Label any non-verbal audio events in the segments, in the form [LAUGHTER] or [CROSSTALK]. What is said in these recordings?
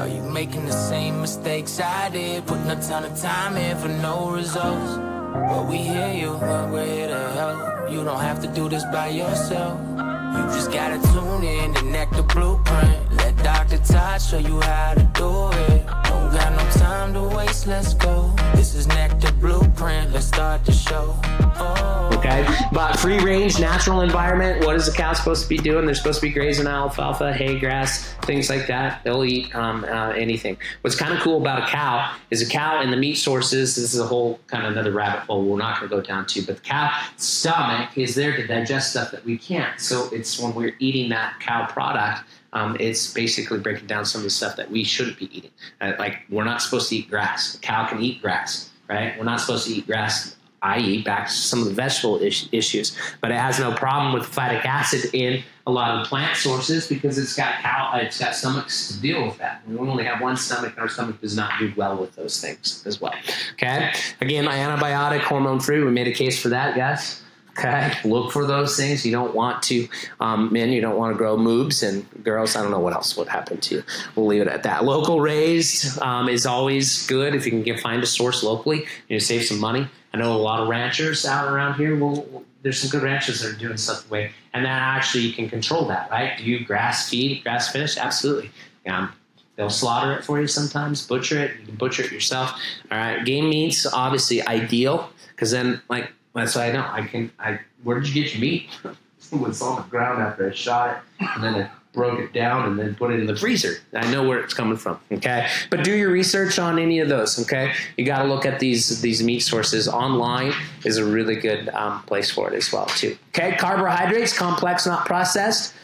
Are you making the same mistakes I did? Putting a ton of time in for no results. But we hear you, but we're here to help. You don't have to do this by yourself. You just gotta tune in to the Blueprint. Dr. Todd show you how to do it. Don't got no time to waste, let's go. This is Nectar Blueprint, let's start the show. Oh. Okay, but free range, natural environment. What is the cow supposed to be doing? They're supposed to be grazing alfalfa, hay grass, things like that. They'll eat um, uh, anything. What's kind of cool about a cow is a cow and the meat sources. This is a whole kind of another rabbit hole we're not going to go down to. But the cow stomach is there to digest stuff that we can't. So it's when we're eating that cow product. Um, it's basically breaking down some of the stuff that we shouldn't be eating. Uh, like we're not supposed to eat grass. A cow can eat grass, right? We're not supposed to eat grass i.e., back to some of the vegetable is- issues. But it has no problem with phytic acid in a lot of plant sources because it's got cow, it's got stomachs to deal with that. We only have one stomach, and our stomach does not do well with those things as well. Okay, again, antibiotic, hormone free. We made a case for that, yes. Okay, look for those things. You don't want to, um, men, you don't want to grow moobs, and girls, I don't know what else would happen to you. We'll leave it at that. Local raised um, is always good if you can get find a source locally. You save some money. I know a lot of ranchers out around here. Well, there's some good ranchers that are doing stuff the way, and then actually you can control that, right? Do you grass feed, grass finish? Absolutely. Um, they'll slaughter it for you sometimes, butcher it. You can butcher it yourself. All right, game meat's obviously ideal because then, like, that's why I know I can. I where did you get your meat? [LAUGHS] Someone's on the ground after I shot it, and then I broke it down and then put it in the freezer. I know where it's coming from. Okay, but do your research on any of those. Okay, you got to look at these these meat sources online is a really good um, place for it as well too. Okay, carbohydrates, complex, not processed.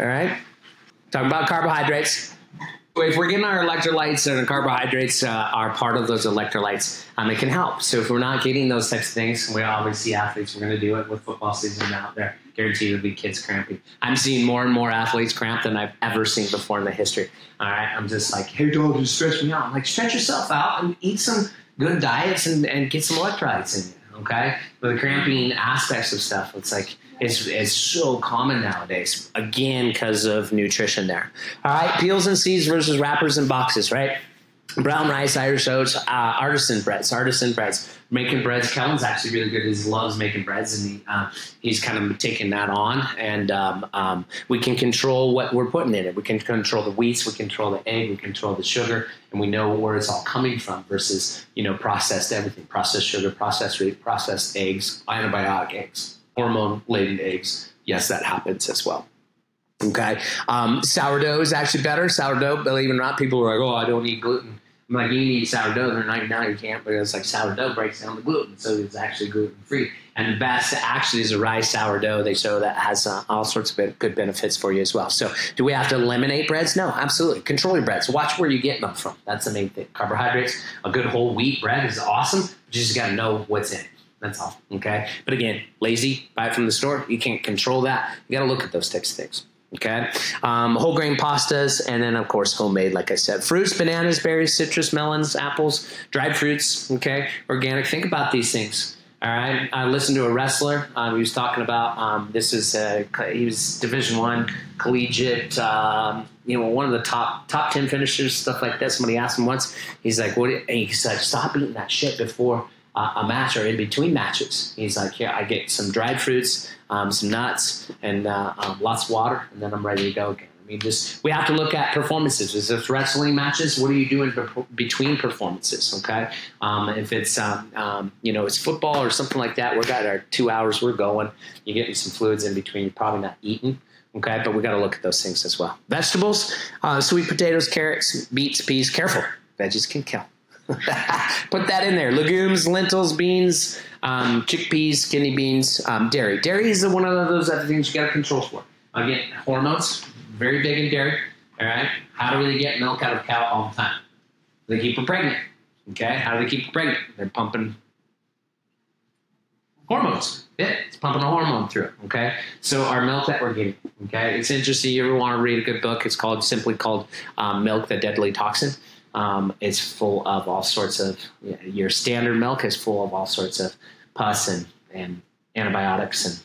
All right, talking about carbohydrates. If we're getting our electrolytes and carbohydrates uh, are part of those electrolytes, um, it can help. So if we're not getting those types of things, we see athletes. We're going to do it with football season out there. Guaranteed it'll be kids cramping. I'm seeing more and more athletes cramp than I've ever seen before in the history. All right, I'm just like, hey dog, just stretch me out. I'm like, stretch yourself out and eat some good diets and, and get some electrolytes in you. Okay, but the cramping aspects of stuff, it's like it's, it's so common nowadays. Again, because of nutrition there. All right, peels and seeds versus wrappers and boxes, right? Brown rice, Irish oats, uh, artisan breads, artisan breads. Making breads. Kellen's actually really good. He loves making breads, and he, uh, he's kind of taking that on. And um, um, we can control what we're putting in it. We can control the wheats, we control the egg, we control the sugar, and we know where it's all coming from. Versus, you know, processed everything: processed sugar, processed wheat, processed eggs, antibiotic eggs, hormone laden eggs. Yes, that happens as well. Okay. Um, sourdough is actually better. Sourdough, believe it or not, people are like, oh, I don't eat gluten. I'm like, you need sourdough. They're like, no, you can't because like sourdough breaks down the gluten. So it's actually gluten free. And the best actually is a rice sourdough. They show that has uh, all sorts of good benefits for you as well. So do we have to eliminate breads? No, absolutely. Control your breads. Watch where you're getting them from. That's the main thing. Carbohydrates, a good whole wheat bread is awesome. But you just got to know what's in it. That's all. Okay. But again, lazy, buy it from the store. You can't control that. You got to look at those types of things. Okay. Um, whole grain pastas, and then, of course, homemade, like I said. Fruits, bananas, berries, citrus, melons, apples, dried fruits. Okay. Organic. Think about these things. All right. I listened to a wrestler. Um, he was talking about um, this is uh, he was Division One collegiate. Um, you know, one of the top top ten finishers, stuff like that. Somebody asked him once. He's like, "What?" And he's like, "Stop eating that shit before uh, a match or in between matches." He's like, "Yeah, I get some dried fruits." um, some nuts, and uh, um, lots of water, and then I'm ready to go again. I mean, just we have to look at performances. Is this wrestling matches? What are you doing between performances? Okay, um, if it's um, um, you know it's football or something like that, we've got our two hours. We're going. You're getting some fluids in between. You're probably not eating. Okay, but we got to look at those things as well. Vegetables, uh, sweet potatoes, carrots, beets, peas. Careful, veggies can kill. [LAUGHS] Put that in there. Legumes, lentils, beans, um, chickpeas, kidney beans, um, dairy. Dairy is one of those other things you got to control for. Again, hormones, very big in dairy. All right. How do they get milk out of cow all the time? They keep her pregnant. Okay. How do they keep her pregnant? They're pumping hormones. Yeah, it's pumping a hormone through it. Okay, so our milk that we're getting. Okay, it's interesting. You ever want to read a good book? It's called simply called um, "Milk: The Deadly Toxin." Um, it's full of all sorts of your standard milk is full of all sorts of pus and, and antibiotics and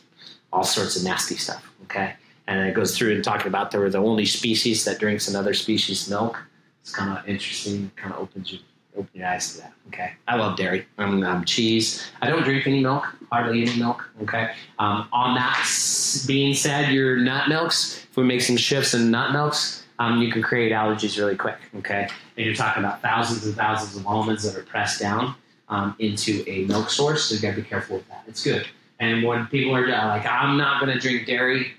all sorts of nasty stuff. Okay, and it goes through and talking about they were the only species that drinks another species' milk. It's kind of interesting. Kind of opens your open your eyes to that. Okay, I love dairy. I'm, I'm cheese. I don't drink any milk, hardly any milk. Okay. Um, on that being said, your nut milks. If we make some shifts in nut milks, um, you can create allergies really quick. Okay, and you're talking about thousands and thousands of almonds that are pressed down um, into a milk source. So you got to be careful with that. It's good. And when people are uh, like, I'm not going to drink dairy,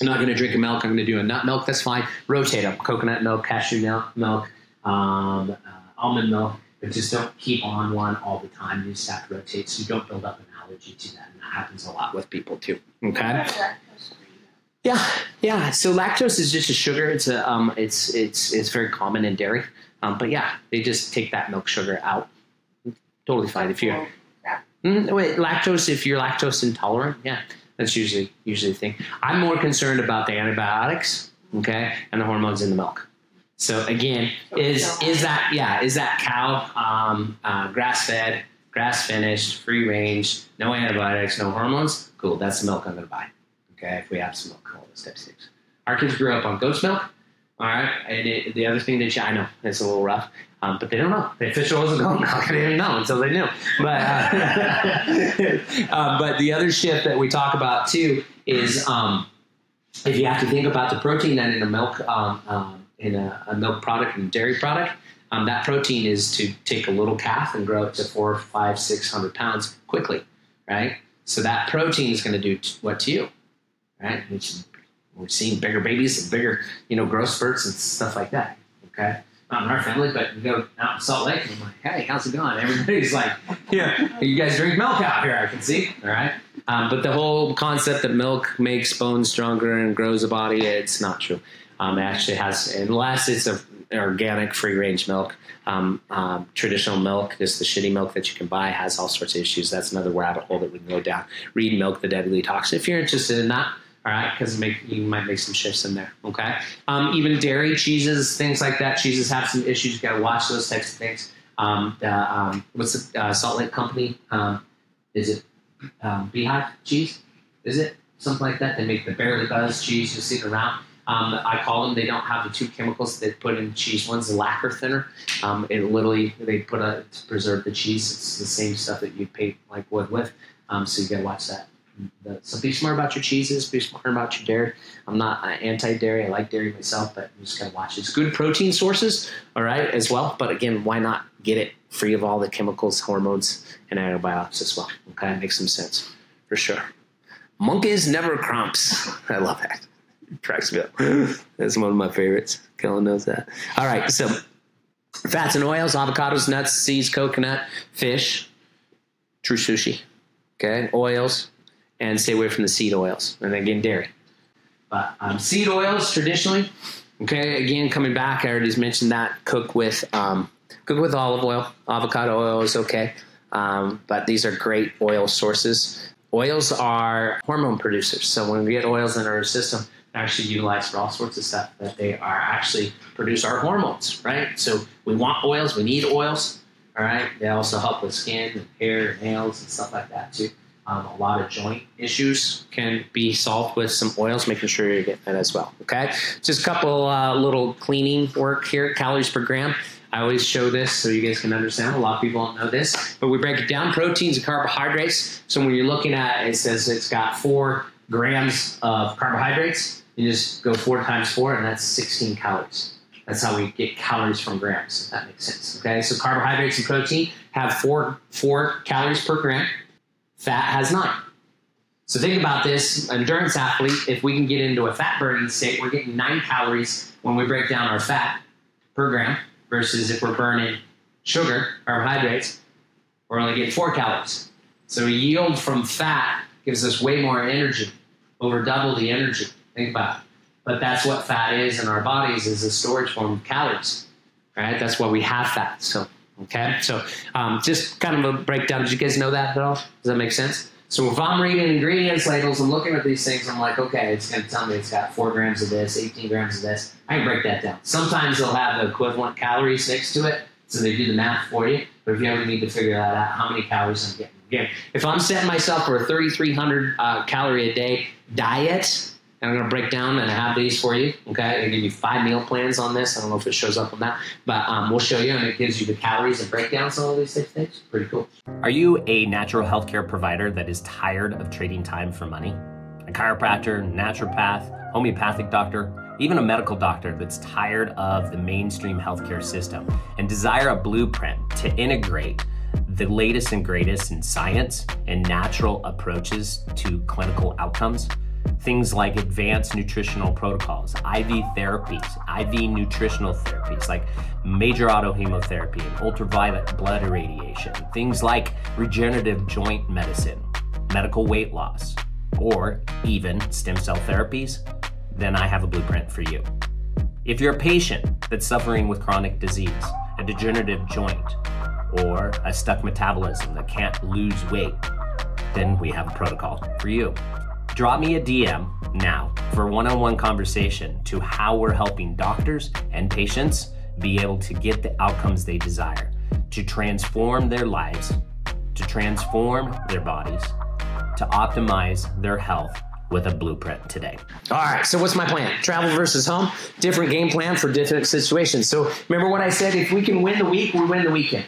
I'm not going to drink a milk. I'm going to do a nut milk. That's fine. Rotate them: coconut milk, cashew milk, milk um, uh, almond milk. But just don't keep on one all the time. You just have to rotate so you don't build up an allergy to that. And that happens a lot with people too. Okay. Yeah, yeah. So lactose is just a sugar. It's a um, it's it's it's very common in dairy. Um, but yeah, they just take that milk sugar out. Totally fine if you're Mm, wait, lactose. If you're lactose intolerant, yeah, that's usually usually the thing. I'm more concerned about the antibiotics, okay, and the hormones in the milk. So again, is is that yeah? Is that cow um, uh, grass fed, grass finished, free range, no antibiotics, no hormones? Cool, that's the milk I'm going to buy. Okay, if we have some milk, all those types of things. Our kids grew up on goat's milk. All right, and it, the other thing that I know it's a little rough, um, but they don't know. The official wasn't goat milk. they didn't know until they knew. But uh, [LAUGHS] uh, but the other shift that we talk about too is um, if you have to think about the protein that in a milk um, um, in a, a milk product and dairy product, um, that protein is to take a little calf and grow it to four, five, six hundred pounds quickly, right? So that protein is going to do t- what to you, right? Which we're seeing bigger babies and bigger, you know, growth spurts and stuff like that. Okay, not in our family, but you go out in Salt Lake, and I'm like, hey, how's it going? Everybody's like, [LAUGHS] yeah, you guys drink milk out here, I can see. All right, um, but the whole concept that milk makes bones stronger and grows a body, it's not true. Um, it actually has, unless it's a organic free range milk. Um, um, traditional milk, just the shitty milk that you can buy, has all sorts of issues. That's another rabbit hole that we can go down. Read Milk, the Deadly Toxin. If you're interested in that, all right, because you might make some shifts in there. Okay, um, even dairy, cheeses, things like that. Cheeses have some issues. You got to watch those types of things. Um, the, um, what's the uh, Salt Lake Company? Um, is it um, Beehive cheese? Is it something like that? They make the barely buzz cheese. You see it around. Um, I call them. They don't have the two chemicals that they put in cheese. One's the lacquer thinner. It literally they put a to preserve the cheese. It's the same stuff that you paint like wood with. So you got to watch that. So be smart about your cheeses. Be smart about your dairy. I'm not uh, anti-dairy. I like dairy myself, but you just got to watch. It's good protein sources, all right, as well. But again, why not get it free of all the chemicals, hormones, and antibiotics as well? Okay, makes some sense for sure. Monkeys never crumps. [LAUGHS] I love that. Cracks me up. [LAUGHS] That's one of my favorites. Kellen knows that. All right, so fats and oils, avocados, nuts, seeds, coconut, fish, true sushi. Okay, oils, and stay away from the seed oils. And again, dairy. But um, seed oils traditionally, okay. Again, coming back, I already mentioned that. Cook with um, cook with olive oil. Avocado oil is okay, um, but these are great oil sources. Oils are hormone producers, so when we get oils in our system, they're actually utilized for all sorts of stuff. That they are actually produce our hormones, right? So we want oils, we need oils. All right. They also help with skin and hair, and nails, and stuff like that too. Um, a lot of joint issues can be solved with some oils, making sure you get that as well. Okay, just a couple uh, little cleaning work here, calories per gram. I always show this so you guys can understand. A lot of people don't know this, but we break it down: proteins and carbohydrates. So when you're looking at, it says it's got four grams of carbohydrates. You just go four times four, and that's 16 calories. That's how we get calories from grams. If that makes sense. Okay, so carbohydrates and protein have four four calories per gram. Fat has nine. So think about this endurance athlete, if we can get into a fat burning state, we're getting nine calories when we break down our fat per gram versus if we're burning sugar, carbohydrates, we're only getting four calories. So yield from fat gives us way more energy, over double the energy. Think about it. But that's what fat is in our bodies is a storage form of calories. Right? That's why we have fat. So Okay, so um, just kind of a breakdown. Did you guys know that at all? Does that make sense? So if I'm reading ingredients labels and looking at these things, I'm like, okay, it's going to tell me it's got four grams of this, 18 grams of this. I can break that down. Sometimes they'll have the equivalent calories next to it, so they do the math for you. But if you ever need to figure that out, how many calories I'm getting. Again, if I'm setting myself for a 3,300 uh, calorie a day diet, and I'm going to break down and I have these for you. Okay, I'm going to give you five meal plans on this. I don't know if it shows up on that, but um, we'll show you, and it gives you the calories and breakdowns on all these six things. Pretty cool. Are you a natural healthcare provider that is tired of trading time for money? A chiropractor, naturopath, homeopathic doctor, even a medical doctor that's tired of the mainstream healthcare system and desire a blueprint to integrate the latest and greatest in science and natural approaches to clinical outcomes? Things like advanced nutritional protocols, IV therapies, IV nutritional therapies like major autohemotherapy and ultraviolet blood irradiation, things like regenerative joint medicine, medical weight loss, or even stem cell therapies, then I have a blueprint for you. If you're a patient that's suffering with chronic disease, a degenerative joint, or a stuck metabolism that can't lose weight, then we have a protocol for you. Drop me a DM now for one on one conversation to how we're helping doctors and patients be able to get the outcomes they desire, to transform their lives, to transform their bodies, to optimize their health with a blueprint today. All right, so what's my plan? Travel versus home, different game plan for different situations. So remember what I said if we can win the week, we win the weekend.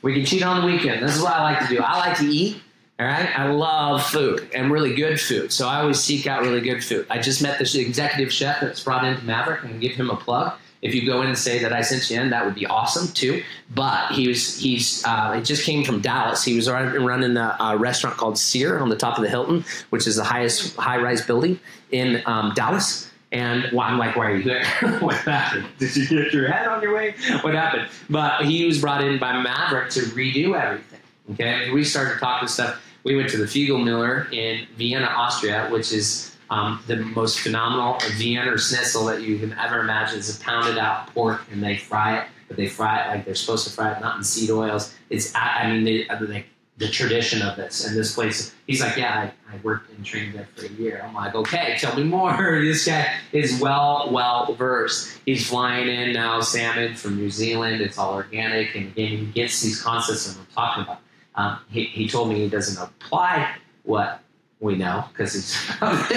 We can cheat on the weekend. This is what I like to do. I like to eat all right. I love food and really good food. So I always seek out really good food. I just met this executive chef that's brought into Maverick and give him a plug. If you go in and say that I sent you in, that would be awesome too. But he was he's uh, he just came from Dallas. He was running the uh, restaurant called Sear on the top of the Hilton, which is the highest high rise building in um, Dallas. And well, I'm like, why are you there? [LAUGHS] what happened? Did you get your head on your way? What happened? But he was brought in by Maverick to redo everything. Okay, we started talking stuff we went to the Figlmüller in Vienna, Austria, which is um, the most phenomenal Vienna schnitzel that you can ever imagine. It's a pounded out pork, and they fry it, but they fry it like they're supposed to fry it, not in seed oils. It's, I mean, they, they, the tradition of this. And this place, he's like, yeah, I, I, worked and trained there for a year. I'm like, okay, tell me more. [LAUGHS] this guy is well, well versed. He's flying in now salmon from New Zealand. It's all organic, and again, he gets these concepts that we're talking about. Um, he, he told me he doesn't apply what we know because he's [LAUGHS] but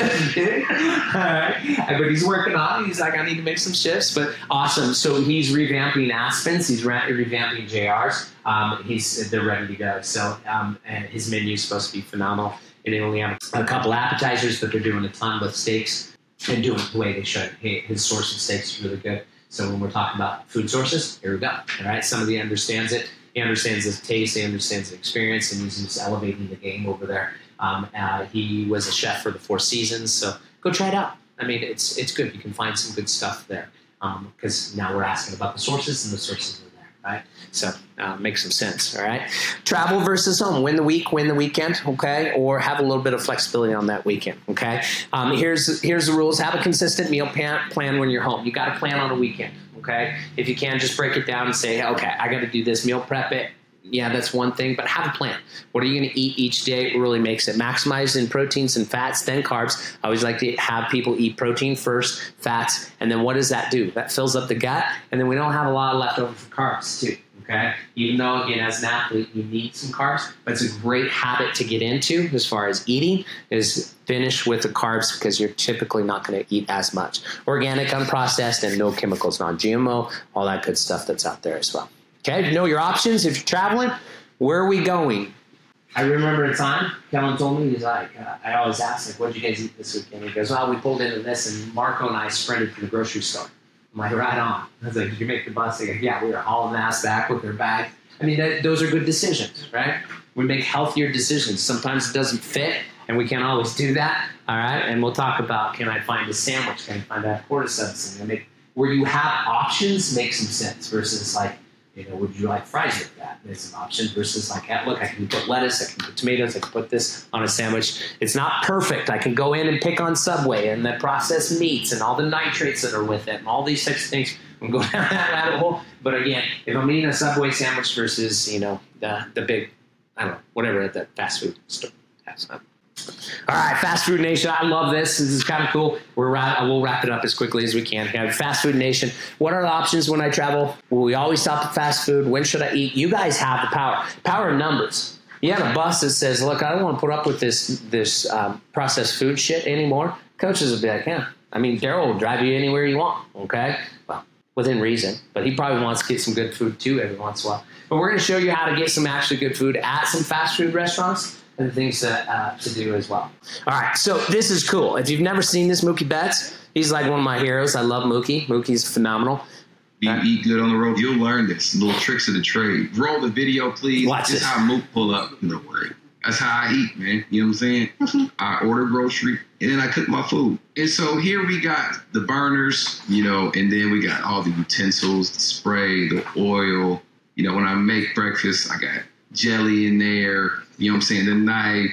he's working on it. He's like, I need to make some shifts, but awesome. So he's revamping Aspens. He's revamping JRs. Um, he's they're ready to go. So um, and his menu is supposed to be phenomenal. And they only have a couple appetizers, but they're doing a ton with steaks and doing it the way they should. His source of steaks is really good. So when we're talking about food sources, here we go. All right, somebody understands it he understands his taste, he understands the experience, and he's just elevating the game over there. Um, uh, he was a chef for the Four Seasons, so go try it out. I mean, it's it's good. You can find some good stuff there because um, now we're asking about the sources, and the sources right? So uh, makes some sense. All right, travel versus home. Win the week, win the weekend. Okay, or have a little bit of flexibility on that weekend. Okay. Um, here's here's the rules. Have a consistent meal plan, plan when you're home. You got to plan on a weekend. Okay, if you can, just break it down and say, okay, I got to do this meal prep it. Yeah, that's one thing, but have a plan. What are you going to eat each day? It really makes it maximize in proteins and fats, then carbs. I always like to have people eat protein first, fats, and then what does that do? That fills up the gut, and then we don't have a lot left over for carbs too. Okay, even though again as an athlete you need some carbs, but it's a great habit to get into as far as eating is finish with the carbs because you're typically not going to eat as much. Organic, unprocessed, and no chemicals, non-GMO, all that good stuff that's out there as well. Okay, know your options if you're traveling. Where are we going? I remember a time Kellen told me he's like, uh, I always ask like, what did you guys eat this weekend? He goes, well, we pulled into this, and Marco and I sprinted to the grocery store. I'm like, right on. I was like, did you make the bus? They go, yeah, we were hauling ass back with their bag. I mean, that, those are good decisions, right? We make healthier decisions. Sometimes it doesn't fit, and we can't always do that. All right, and we'll talk about can I find a sandwich? Can I find a cordyceps? And make where you have options make some sense versus like you know, would you like fries with that? It's an option versus like, look, I can put lettuce, I can put tomatoes, I can put this on a sandwich. It's not perfect. I can go in and pick on Subway and the processed meats and all the nitrates that are with it and all these types of things. I'm going [LAUGHS] down that rabbit hole. But again, if I'm eating a Subway sandwich versus, you know, the, the big, I don't know, whatever at the fast food store has. Um, All right, Fast Food Nation. I love this. This is kind of cool. We're wrap, we'll wrap it up as quickly as we can. Okay, Fast Food Nation. What are the options when I travel? Will we always stop at fast food? When should I eat? You guys have the power. Power in numbers. You have a bus that says, "Look, I don't want to put up with this this um, processed food shit anymore." Coaches will be like, yeah. I mean, Daryl will drive you anywhere you want. Okay, well, within reason, but he probably wants to get some good food too every once in a while. But we're going to show you how to get some actually good food at some fast food restaurants and things that, uh, to do as well. All right, so this is cool. If you've never seen this, Mookie Betts, he's like one of my heroes. I love Mookie. Mookie's phenomenal. You eat good on the road, you'll learn this. Little tricks of the trade. Roll the video, please. Watch this. this. how Mook pull up. Don't worry. That's how I eat, man. You know what I'm saying? I order grocery and then I cook my food. And so here we got the burners, you know, and then we got all the utensils, the spray, the oil. You know, when I make breakfast, I got jelly in there. You know what I'm saying? The knife,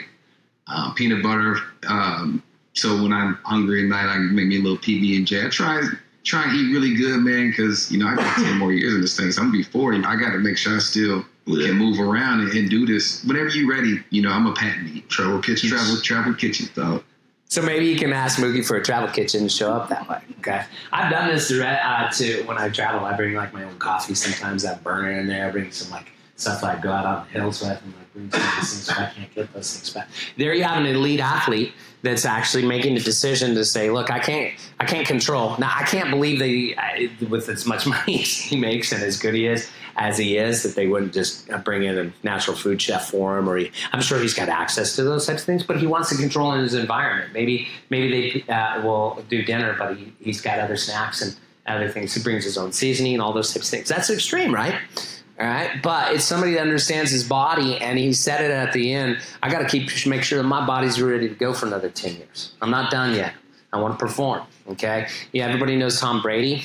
uh, peanut butter. Um, so when I'm hungry at night, I make me a little PB and J. I try try and eat really good, man, because you know I got ten more years in this thing. So I'm gonna be forty. I got to make sure I still Yeah. can move around and, and do this. Whenever you're ready, you know I'm a patent. Travel kitchen, Travel travel kitchen dog. So maybe you can ask Mookie for a travel kitchen to show up that way. Okay, I've done this direct, uh, too. When I travel, I bring like my own coffee. Sometimes I have burner in there. I bring some like stuff I go out on the hills with and like bring some of these things. I can't get those things back. There you have an elite athlete that's actually making the decision to say, "Look, I can't, I can't control." Now, I can't believe that with as much [LAUGHS] money as he makes and as good he is as he is, that they wouldn't just bring in a natural food chef for him. Or he, I'm sure he's got access to those types of things, but he wants to control in his environment. Maybe, maybe they uh, will do dinner, but he, he's got other snacks and other things. He brings his own seasoning and all those types of things. That's extreme, right? All right, but it's somebody that understands his body, and he said it at the end. I got to keep make sure that my body's ready to go for another ten years. I'm not done yet. I want to perform. Okay, yeah, everybody knows Tom Brady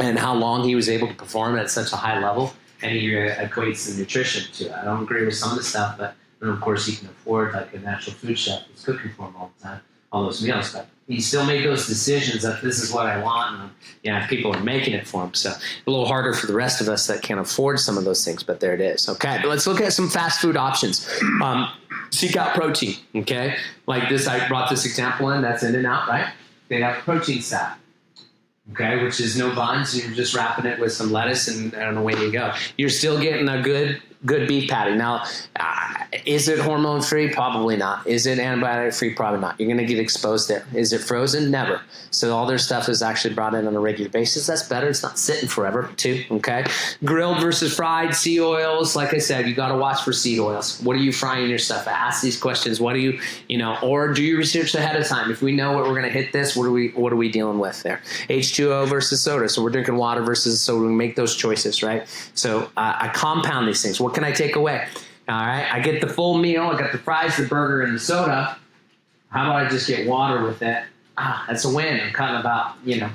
and how long he was able to perform at such a high level, and he uh, equates the nutrition to it. I don't agree with some of the stuff, but and of course he can afford like a natural food chef who's cooking for him all the time, all those meals. But he still made those decisions that this is what I want, and yeah, people are making it for him. So a little harder for the rest of us that can't afford some of those things, but there it is. Okay, but let's look at some fast food options. Um, seek out protein. Okay, like this, I brought this example in. That's In and Out, right? They have protein salad okay, which is no buns. You're just wrapping it with some lettuce, and, and away you go. You're still getting a good good beef patty. Now, is it hormone free? Probably not. Is it antibiotic free? Probably not. You're going to get exposed there. Is it frozen? Never. So all their stuff is actually brought in on a regular basis. That's better. It's not sitting forever, too. Okay. Grilled versus fried seed oils. Like I said, you got to watch for seed oils. What are you frying your stuff? at? Ask these questions. What do you, you know, or do you research ahead of time? If we know what we're going to hit this, what are we, what are we dealing with there? H2O versus soda. So we're drinking water versus soda. We make those choices, right? So uh, I compound these things. What can I take away? All right. I get the full meal. I got the fries, the burger, and the soda. How about I just get water with it? Ah, that's a win. I'm cutting about, you know,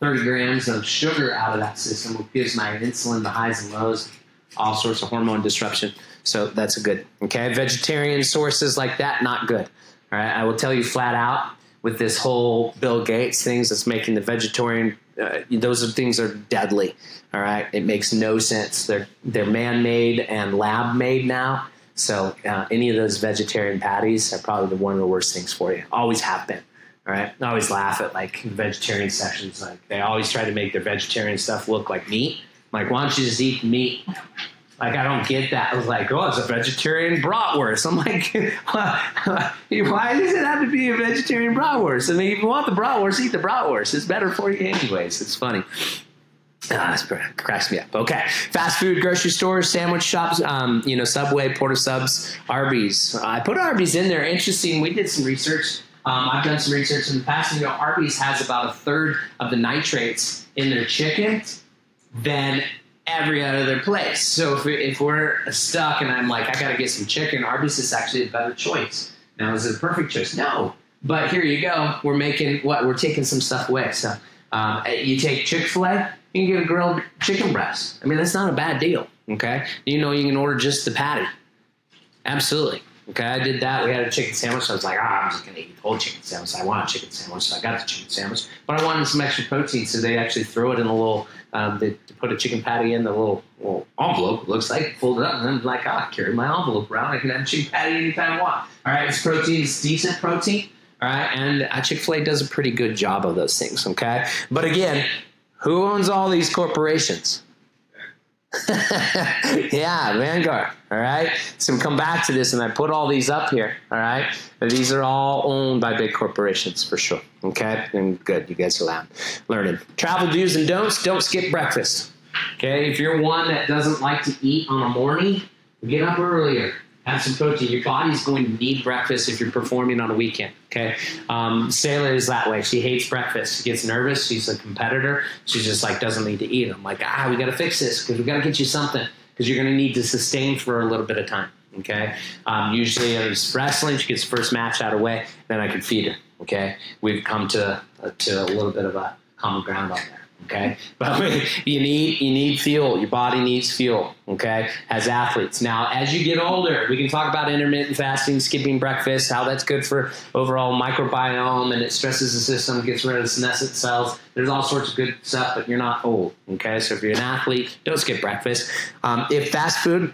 30 grams of sugar out of that system, which gives my insulin the highs and lows, all sorts of hormone disruption. So that's a good. Okay. Vegetarian sources like that, not good. All right. I will tell you flat out with this whole Bill Gates things that's making the vegetarian, uh, those are things are deadly. All right. It makes no sense. They're, they're man made and lab made now. So uh, any of those vegetarian patties are probably the one of the worst things for you. Always have been. All right. I always laugh at like vegetarian sessions. Like they always try to make their vegetarian stuff look like meat. Like, why don't you just eat meat? Like, I don't get that. I was like, oh, it's a vegetarian bratwurst. I'm like, [LAUGHS] why does it have to be a vegetarian bratwurst? I mean, if you want the bratwurst, eat the bratwurst. It's better for you anyways. It's funny. Ah, cracks me up. Okay, fast food, grocery stores, sandwich shops, um, you know, Subway, Port of Subs, Arby's. I put Arby's in there. Interesting. We did some research. Um, I've done some research in the past. You know, Arby's has about a third of the nitrates in their chicken than every other place. So if, we, if we're stuck and I'm like, I got to get some chicken, Arby's is actually a better choice. Now, is it a perfect choice? No. But here you go. We're making what? We're taking some stuff away. So um, you take Chick fil A, you can get a grilled chicken breast. I mean, that's not a bad deal. Okay. You know, you can order just the patty. Absolutely. Okay, I did that. We had a chicken sandwich. I was like, ah, I'm just to eat the whole chicken sandwich. I want a chicken sandwich, so I got the chicken sandwich. But I wanted some extra protein, so they actually throw it in a little, um, they put a chicken patty in the little, little envelope, looks like, fold it up, and then like, ah, I carry my envelope around. I can have chicken patty anytime I want. All right, it's protein, it's decent protein. All right, and uh, Chick fil A does a pretty good job of those things, okay? But again, who owns all these corporations? [LAUGHS] yeah, Vanguard. All right. So come back to this, and I put all these up here. All right. These are all owned by big corporations for sure. Okay. And good. You guys are learning. Travel do's and don'ts. Don't skip breakfast. Okay. If you're one that doesn't like to eat on a morning, get up earlier have some protein. Your body's going to need breakfast if you're performing on a weekend. Okay, um, is that way. She hates breakfast. She gets nervous. She's a competitor. She just like doesn't need to eat. I'm like, ah, we got to fix this because we got to get you something because you're going to need to sustain for a little bit of time. Okay, um, usually it's wrestling. She gets first match out of the way, then I can feed her. Okay, we've come to uh, to a little bit of a common ground on there. Okay, but [LAUGHS] you need you need fuel. Your body needs fuel. Okay, as athletes. Now, as you get older, we can talk about intermittent fasting, skipping breakfast, how that's good for overall microbiome, and it stresses the system, gets rid of senescent cells. There's all sorts of good stuff, but you're not old. Okay, so if you're an athlete, don't skip breakfast. Um, if fast food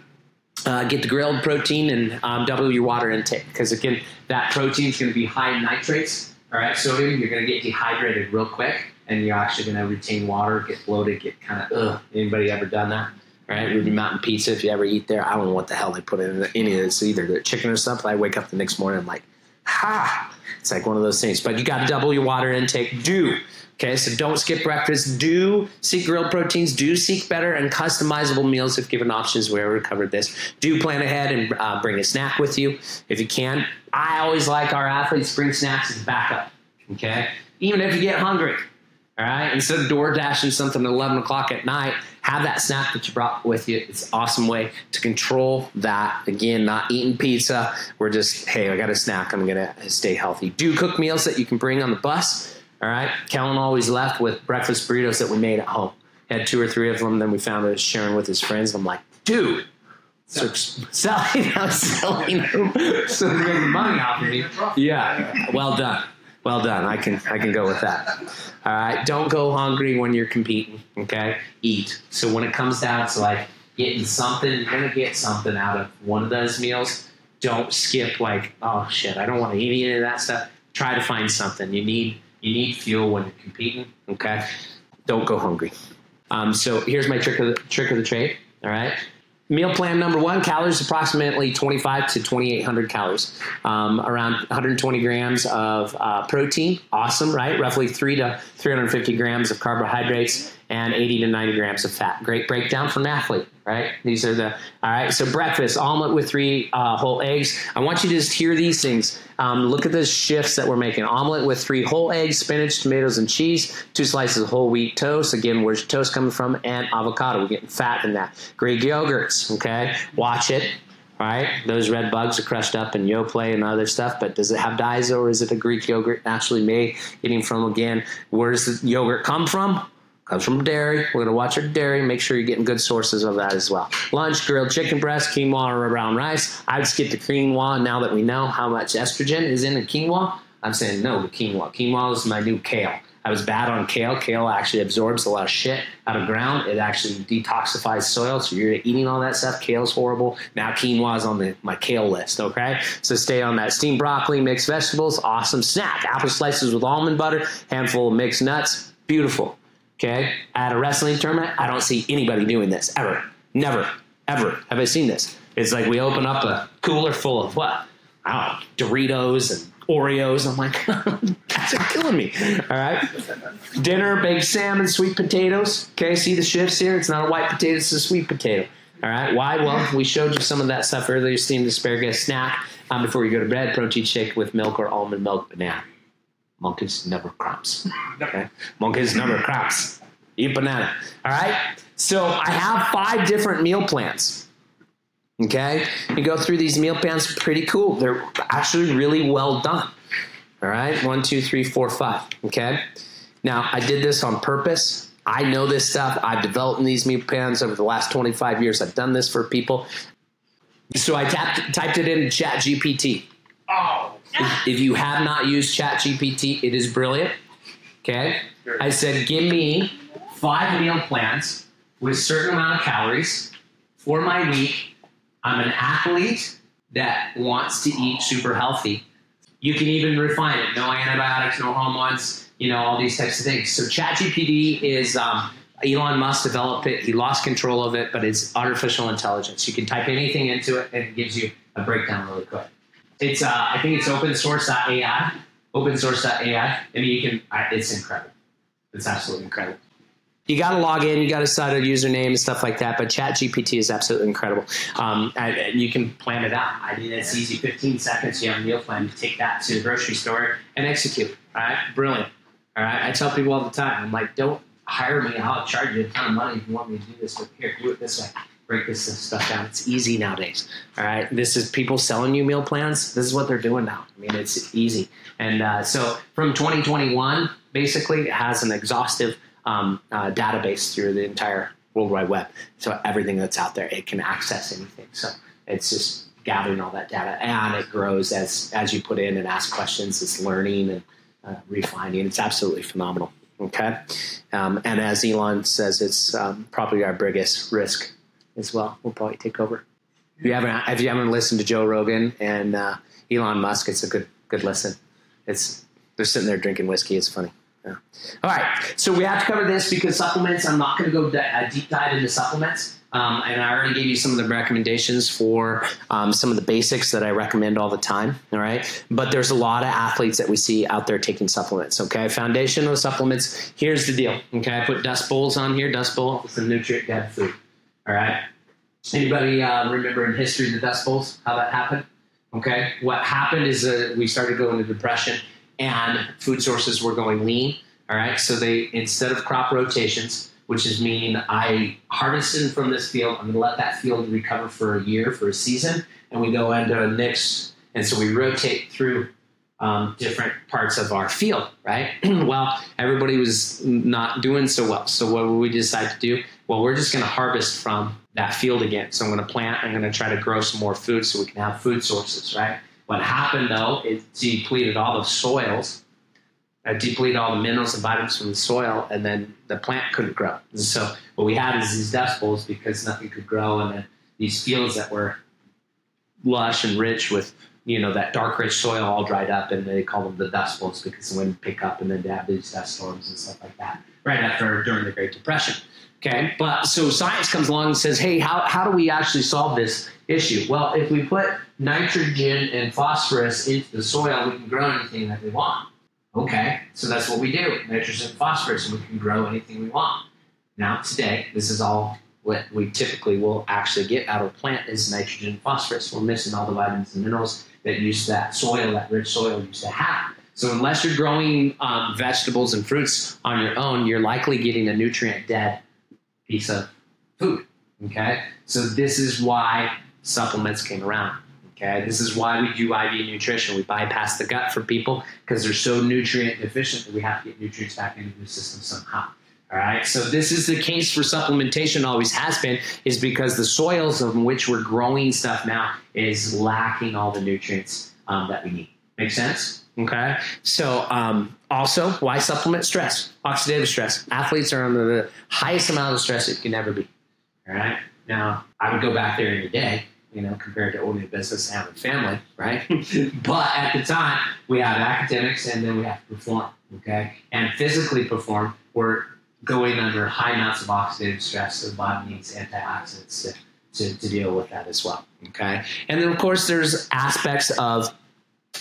uh, get the grilled protein and um, double your water intake because again that protein is going to be high in nitrates all right sodium you're going to get dehydrated real quick and you're actually going to retain water, get bloated, get kind of ugh. Anybody ever done that? Right, Ruby Mountain Pizza. If you ever eat there, I don't know what the hell they put in any of this either. The chicken or something. I wake up the next morning, I'm like, ha! It's like one of those things. But you got to double your water intake. Do okay. So don't skip breakfast. Do seek grilled proteins. Do seek better and customizable meals if given options. We already covered this. Do plan ahead and uh, bring a snack with you if you can. I always like our athletes bring snacks as backup. Okay, even if you get hungry. All right. Instead of door dashing something at 11 o'clock at night, have that snack that you brought with you. It's an awesome way to control that. Again, not eating pizza. We're just, hey, I got a snack. I'm going to stay healthy. Do cook meals that you can bring on the bus. All right. Kellen always left with breakfast burritos that we made at home. Had two or three of them. Then we found it sharing with his friends. I'm like, dude, so selling, I'm [LAUGHS] selling them, so they're making money off of me. Yeah, well done. Well done. I can I can go with that. All right. Don't go hungry when you're competing. Okay. Eat. So when it comes down to like getting something, you're gonna get something out of one of those meals. Don't skip like oh shit, I don't want to eat any of that stuff. Try to find something. You need you need fuel when you're competing. Okay. Don't go hungry. Um, so here's my trick of the trick of the trade. All right. Meal plan number one, calories approximately 25 to 2,800 calories. Um, around 120 grams of uh, protein, awesome, right? Roughly three to 350 grams of carbohydrates and 80 to 90 grams of fat. Great breakdown for an athlete, right? These are the, all right, so breakfast, omelet with three uh, whole eggs. I want you to just hear these things. Um, look at the shifts that we're making. Omelet with three whole eggs, spinach, tomatoes, and cheese, two slices of whole wheat toast. Again, where's your toast coming from? And avocado. We're getting fat in that. Greek yogurts, okay? Watch it. Right, those red bugs are crushed up in Yoplait and other stuff, but does it have dyes or is it a Greek yogurt naturally made? Getting from again, where does the yogurt come from? Comes from dairy. We're going to watch our dairy. Make sure you're getting good sources of that as well. Lunch, grilled chicken breast, quinoa or brown rice. I would skip the quinoa now that we know how much estrogen is in the quinoa. I'm saying no to quinoa. Quinoa is my new kale. I was bad on kale. Kale actually absorbs a lot of shit out of ground. It actually detoxifies soil. So you're eating all that stuff. Kale's horrible. Now quinoa is on the, my kale list. Okay, so stay on that. Steamed broccoli, mixed vegetables, awesome snack. Apple slices with almond butter, handful of mixed nuts, beautiful. Okay, at a wrestling tournament, I don't see anybody doing this ever, never, ever have I seen this. It's like we open up a cooler full of what? I don't Doritos and Oreos. I'm like, [LAUGHS] are killing me. All right, dinner, baked salmon, sweet potatoes. Okay, see the shifts here. It's not a white potato; it's a sweet potato. All right, why? Well, we showed you some of that stuff earlier. Steamed asparagus snack um, before you go to bed. Protein shake with milk or almond milk, banana. Monkeys never crops. [LAUGHS] Okay? Monkeys never crops. Eat banana. All right? So I have five different meal plans. Okay? You go through these meal plans, pretty cool. They're actually really well done. All right? One, two, three, four, five. Okay? Now, I did this on purpose. I know this stuff. I've developed these meal plans over the last 25 years. I've done this for people. So I tapped, typed it in Chat GPT. If you have not used ChatGPT, it is brilliant. Okay. I said, give me five meal plans with a certain amount of calories for my week. I'm an athlete that wants to eat super healthy. You can even refine it. No antibiotics, no hormones, you know, all these types of things. So ChatGPT is um, Elon Musk developed it. He lost control of it, but it's artificial intelligence. You can type anything into it, and it gives you a breakdown really quick. It's uh, I think it's open source.ai. Open source.ai. I mean, you can. It's incredible. It's absolutely incredible. You got to log in. You got to set a username and stuff like that. But ChatGPT is absolutely incredible. Um, and, and you can plan it out. I mean, it's easy. 15 seconds. You have a meal plan. You take that to the grocery store and execute. All right, brilliant. All right, I tell people all the time. I'm like, don't hire me. I'll charge you a ton of money if you want me to do this. But here, do it this way. Break this stuff down. It's easy nowadays. All right, this is people selling you meal plans. This is what they're doing now. I mean, it's easy. And uh, so from 2021, basically, it has an exhaustive um, uh, database through the entire World Wide Web. So everything that's out there, it can access anything. So it's just gathering all that data, and it grows as as you put in and ask questions. It's learning and uh, refining. It's absolutely phenomenal. Okay, um, and as Elon says, it's um, probably our biggest risk as well. We'll probably take over. If you haven't, if you haven't listened to Joe Rogan and uh, Elon Musk, it's a good good listen. It's they're sitting there drinking whiskey. It's funny. Yeah. All right, so we have to cover this because supplements. I'm not going to go di- uh, deep dive into supplements. Um, and I already gave you some of the recommendations for um, some of the basics that I recommend all the time. All right. But there's a lot of athletes that we see out there taking supplements. Okay. Foundational supplements. Here's the deal. Okay. I put Dust Bowls on here. Dust Bowl is a nutrient dense food. All right. Anybody uh, remember in history the Dust Bowls, how that happened? Okay. What happened is uh, we started going into depression and food sources were going lean. All right. So they, instead of crop rotations, which is meaning I harvested from this field. I'm going to let that field recover for a year, for a season, and we go into a next. And so we rotate through um, different parts of our field, right? [CLEARS THROAT] well, everybody was not doing so well. So what we decide to do? Well, we're just going to harvest from that field again. So I'm going to plant. I'm going to try to grow some more food so we can have food sources, right? What happened though? It depleted all the soils uh, deplete all the minerals and vitamins from the soil, and then the plant couldn't grow. And so what we had is these dust bowls because nothing could grow, and then these fields that were lush and rich with you know that dark rich soil all dried up, and they call them the dust bowls because the wind pick up, and then they have these dust storms and stuff like that. Right after during the Great Depression. Okay, but so science comes along and says, hey, how, how do we actually solve this issue? Well, if we put nitrogen and phosphorus into the soil, we can grow anything that we want. Okay, so that's what we do nitrogen and phosphorus, and we can grow anything we want. Now, today, this is all what we typically will actually get out of a plant is nitrogen and phosphorus. We're missing all the vitamins and minerals that used that soil, that rich soil used to have. So unless you're growing um, vegetables and fruits on your own, you're likely getting a nutrient dead piece of food. Okay, so this is why supplements came around. Okay, this is why we do IV nutrition. We bypass the gut for people because they're so nutrient deficient that we have to get nutrients back into the system somehow. All right, so this is the case for supplementation. Always has been, is because the soils of which we're growing stuff now is lacking all the nutrients um, that we need. Make sense? Okay. So um, also, why supplement stress? Oxidative stress. Athletes are under the highest amount of stress it can ever be. All right. Now, I would go back there any day you know, compared to owning a business and having family, right? [LAUGHS] but at the time, we have academics and then we have to perform, okay? And physically perform, we're going under high amounts of oxidative stress, so the body needs antioxidants to, to, to deal with that as well, okay? And then, of course, there's aspects of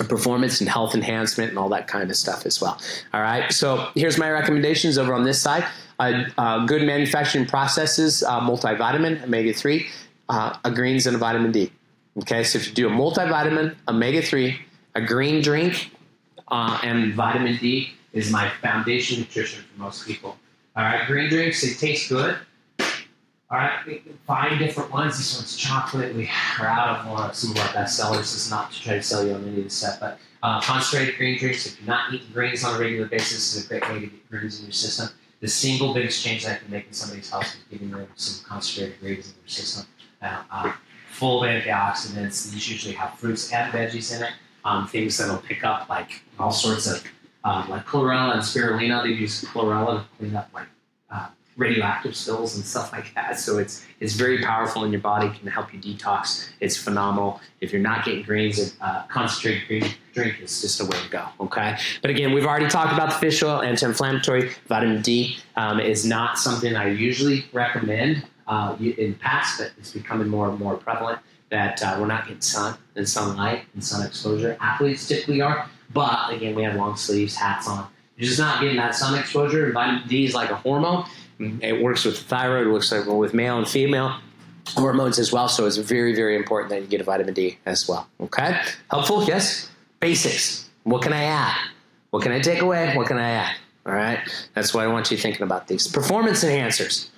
performance and health enhancement and all that kind of stuff as well. All right, so here's my recommendations over on this side. Uh, uh, good manufacturing processes, uh, multivitamin, omega 3 uh, a greens and a vitamin D. Okay, so if you do a multivitamin, omega 3, a green drink, and vitamin D is my foundation nutrition for most people. All right, green drinks, they taste good. All right, we can find different ones. This one's chocolate. We are out of uh, some of our best sellers. This is not to try to sell you on any of this stuff, but uh, concentrated green drinks. If you're not eating greens on a regular basis, is a great way to get greens in your system. The single biggest change that I can make in somebody's health is giving them some concentrated greens in their system uh, uh, full of antioxidants. These usually have fruits and veggies in it. Um, things that'll pick up like all sorts of um, like chlorella and spirulina. They use chlorella to clean up like uh, radioactive spills and stuff like that. So it's it's very powerful in your body. Can help you detox. It's phenomenal. If you're not getting greens, uh, concentrated green drink is just a way to go. Okay. But again, we've already talked about the fish oil, anti-inflammatory. Vitamin D um, is not something I usually recommend uh, in past, but it's becoming more and more prevalent that uh, we're not getting sun and sunlight and sun exposure. Athletes typically are, but again, we have long sleeves, hats on. You're just not getting that sun exposure. Vitamin D is like a hormone. Mm-hmm. It works with thyroid, works with male and female hormones as well. So it's very, very important that you get a vitamin D as well. Okay? Helpful? Yes? Basics. What can I add? What can I take away? What can I add? All right? That's why I want you thinking about these. Performance enhancers.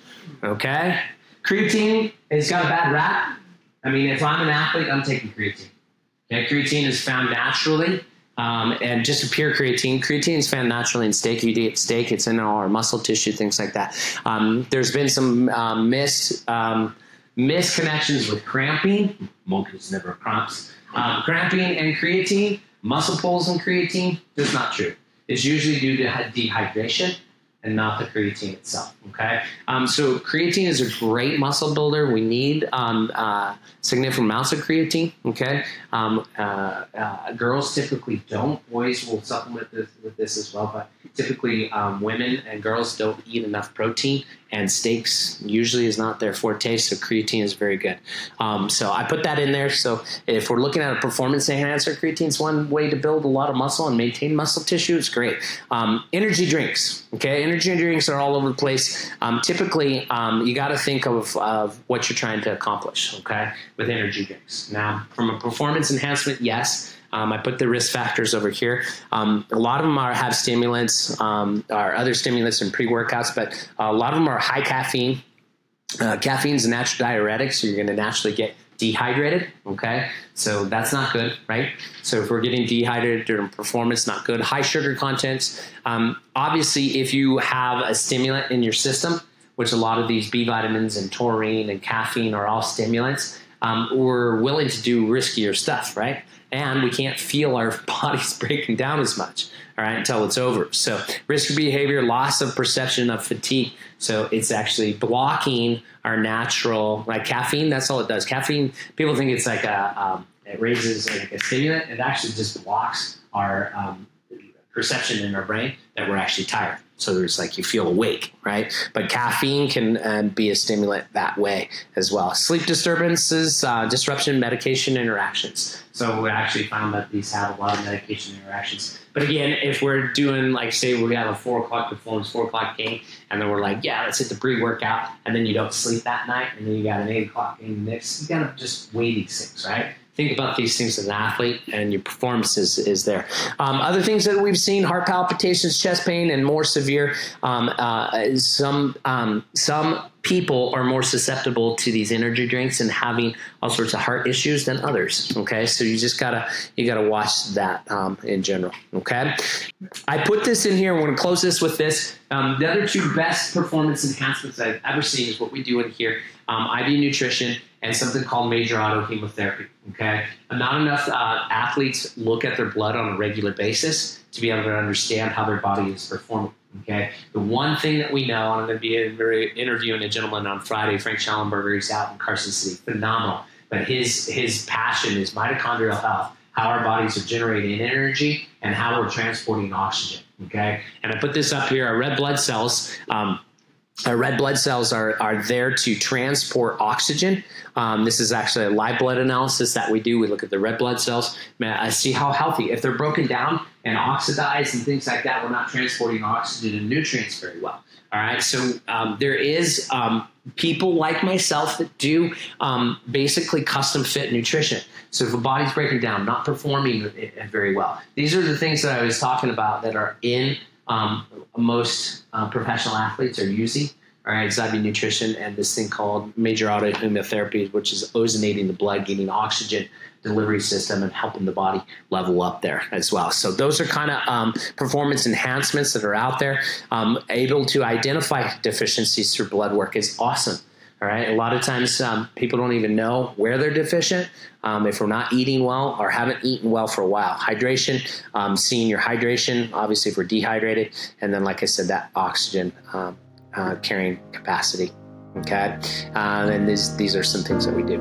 Okay? Creatine has got a bad rap. I mean, if I'm an athlete, I'm taking creatine. Okay? Creatine is found naturally um, and just pure creatine. Creatine is found naturally in steak. You eat steak, it's in all our muscle tissue, things like that. Um, there's been some um, mis um, misconnections with cramping. Monkeys never cramps. Um, cramping and creatine, muscle pulls and creatine, that's not true. It's usually due to dehydration and not the creatine itself. Okay, um, so creatine is a great muscle builder. We need um, uh, significant amounts of creatine. Okay, um, uh, uh, girls typically don't. Boys will supplement this, with this as well, but typically um, women and girls don't eat enough protein, and steaks usually is not their forte. So creatine is very good. Um, so I put that in there. So if we're looking at a performance enhancer, creatine is one way to build a lot of muscle and maintain muscle tissue. It's great. Um, energy drinks. Okay energy drinks are all over the place. Um, typically, um, you got to think of, of what you're trying to accomplish, okay, with energy drinks. Now, from a performance enhancement, yes. Um, I put the risk factors over here. Um, a lot of them are have stimulants, um, or other stimulants and pre workouts, but a lot of them are high caffeine. Uh, caffeine is a natural diuretic, so you're going to naturally get dehydrated. Okay, so that's not good, right? So if we're getting dehydrated during performance, not good. High sugar contents. Um, obviously, if you have a stimulant in your system, which a lot of these B vitamins and taurine and caffeine are all stimulants, um, we're willing to do riskier stuff, right? And we can't feel our [LAUGHS] bodies breaking down as much, all right, until it's over. So, risky behavior, loss of perception of fatigue. So, it's actually blocking our natural, like caffeine, that's all it does. Caffeine, people think it's like a, um, it raises like a stimulant. It actually just blocks our um, perception in our brain that we're actually tired. So there's like you feel awake, right? But caffeine can um, be a stimulant that way as well. Sleep disturbances, uh, disruption, medication interactions. So we actually found that these have a lot of medication interactions. But again, if we're doing like say we have a four o'clock performance, four o'clock game, and then we're like, yeah, let's hit the pre-workout, and then you don't sleep that night, and then you got an eight o'clock game next, you gotta just weigh these things, right? Think about these things as an athlete, and your performance is, is there. Um, other things that we've seen: heart palpitations, chest pain, and more severe. Um, uh, some um, some people are more susceptible to these energy drinks and having all sorts of heart issues than others. Okay, so you just gotta you gotta watch that um, in general. Okay, I put this in here. We're gonna close this with this. Um, the other two best performance enhancements I've ever seen is what we do in here: um, IV nutrition and something called major autohemotherapy. Okay, not enough uh, athletes look at their blood on a regular basis to be able to understand how their body is performing. Okay, the one thing that we know, and I'm going to be interviewing a gentleman on Friday, Frank Shallenberger. He's out in Carson City, phenomenal. But his his passion is mitochondrial health, how our bodies are generating energy, and how we're transporting oxygen. Okay, and I put this up here. Our red blood cells. Um, our red blood cells are, are there to transport oxygen. Um, this is actually a live blood analysis that we do. We look at the red blood cells, I see how healthy. If they're broken down and oxidized and things like that, we're not transporting oxygen and nutrients very well. All right, so um, there is um, people like myself that do um, basically custom fit nutrition. So if a body's breaking down, not performing very well, these are the things that I was talking about that are in um, most uh, professional athletes are using. All right, IV Nutrition and this thing called major autohemotherapy, which is ozonating the blood, getting oxygen delivery system, and helping the body level up there as well. So those are kind of um, performance enhancements that are out there. Um, able to identify deficiencies through blood work is awesome. All right. A lot of times um, people don't even know where they're deficient um, if we're not eating well or haven't eaten well for a while. Hydration, um, seeing your hydration, obviously, if we're dehydrated. And then, like I said, that oxygen um, uh, carrying capacity. Okay, um, and these these are some things that we do.